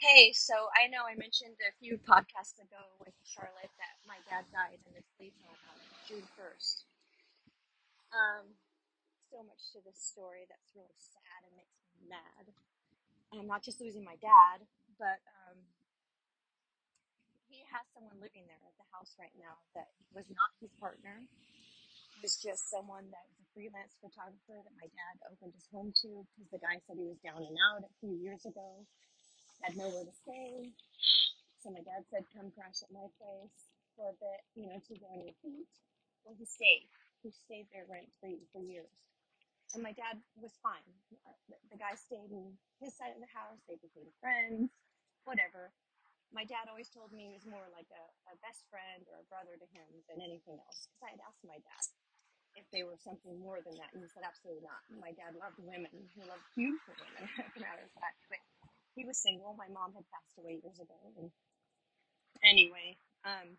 Hey, so I know I mentioned a few podcasts ago with Charlotte that my dad died in the lethal on June 1st. Um, so much to this story that's really sad and makes me mad. I'm not just losing my dad, but um, he has someone living there at the house right now that was not his partner. It was just someone that was a freelance photographer that my dad opened his home to because the guy said he was down and out a few years ago, had nowhere to stay, So my dad said, come crash at my place for a bit, you know, to go on your feet. Well, he stayed. He stayed there rent free for years. And my dad was fine. The the guy stayed in his side of the house. They became friends, whatever. My dad always told me he was more like a, a best friend or a brother to him than anything else. Because I had asked my dad if they were something more than that. And he said, absolutely not. My dad loved women. He loved beautiful women, as a matter of fact. He was single. My mom had passed away years ago. And anyway, um,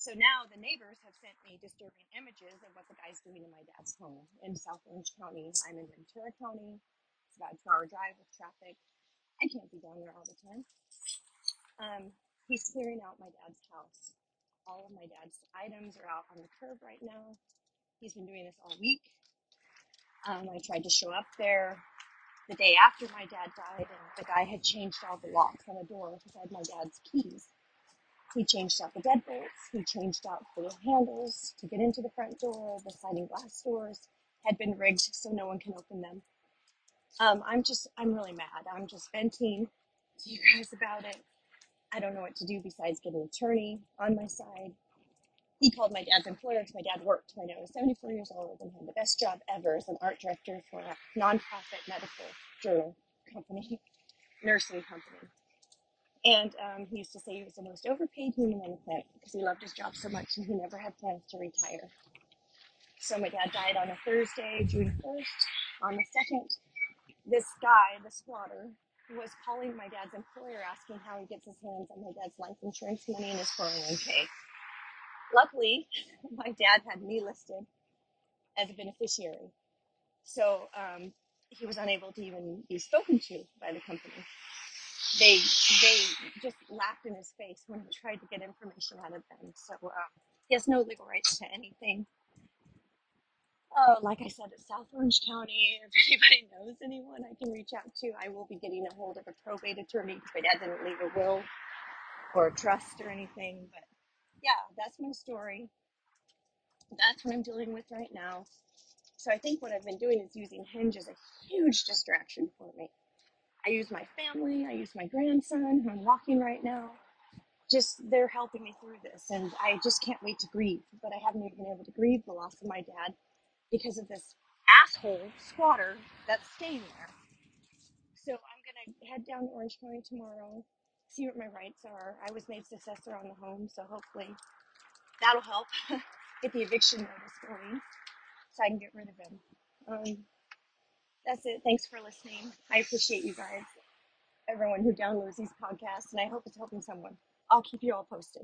so now the neighbors have sent me disturbing images of what the guy's doing in my dad's home in South Orange County. I'm in Ventura County. It's about a two hour drive with traffic. I can't be down there all the time. Um, he's clearing out my dad's house. All of my dad's items are out on the curb right now. He's been doing this all week. Um, I tried to show up there the day after my dad died, and the guy had changed all the locks on the door because had my dad's keys. He changed out the deadbolts. He changed out the handles to get into the front door. The sliding glass doors had been rigged so no one can open them. Um, I'm just, I'm really mad. I'm just venting to you guys about it. I don't know what to do besides get an attorney on my side. He called my dad's employer because my dad worked. My dad was 74 years old and had the best job ever as an art director for a nonprofit medical journal company, nursing company. And um, he used to say he was the most overpaid human on the planet because he loved his job so much and he never had plans to retire. So my dad died on a Thursday, June 1st. On the 2nd, this guy, the squatter, was calling my dad's employer asking how he gets his hands on my dad's life insurance money and his 401k. Luckily, my dad had me listed as a beneficiary. So um, he was unable to even be spoken to by the company. they they just laughed in his face when he tried to get information out of them. So um, he has no legal rights to anything. Oh, like I said, it's South Orange County. If anybody knows anyone I can reach out to, I will be getting a hold of a probate attorney because my dad didn't leave a will or a trust or anything. But yeah, that's my story. That's what I'm dealing with right now. So I think what I've been doing is using Hinge as a huge distraction for me. I use my family. I use my grandson who I'm walking right now. just they're helping me through this and i just can't wait to grieve but i haven't even been able to grieve the loss of my dad because of this asshole squatter that's staying there so i'm to head down to orange county tomorrow see what my rights are. I was made successor on the home so hopefully that'll help get the eviction notice going so i can get rid of him. Um, that's it. Thanks for listening. I appreciate you guys everyone who downloads these podcasts and i hope it's helping someone. I'll keep you all posted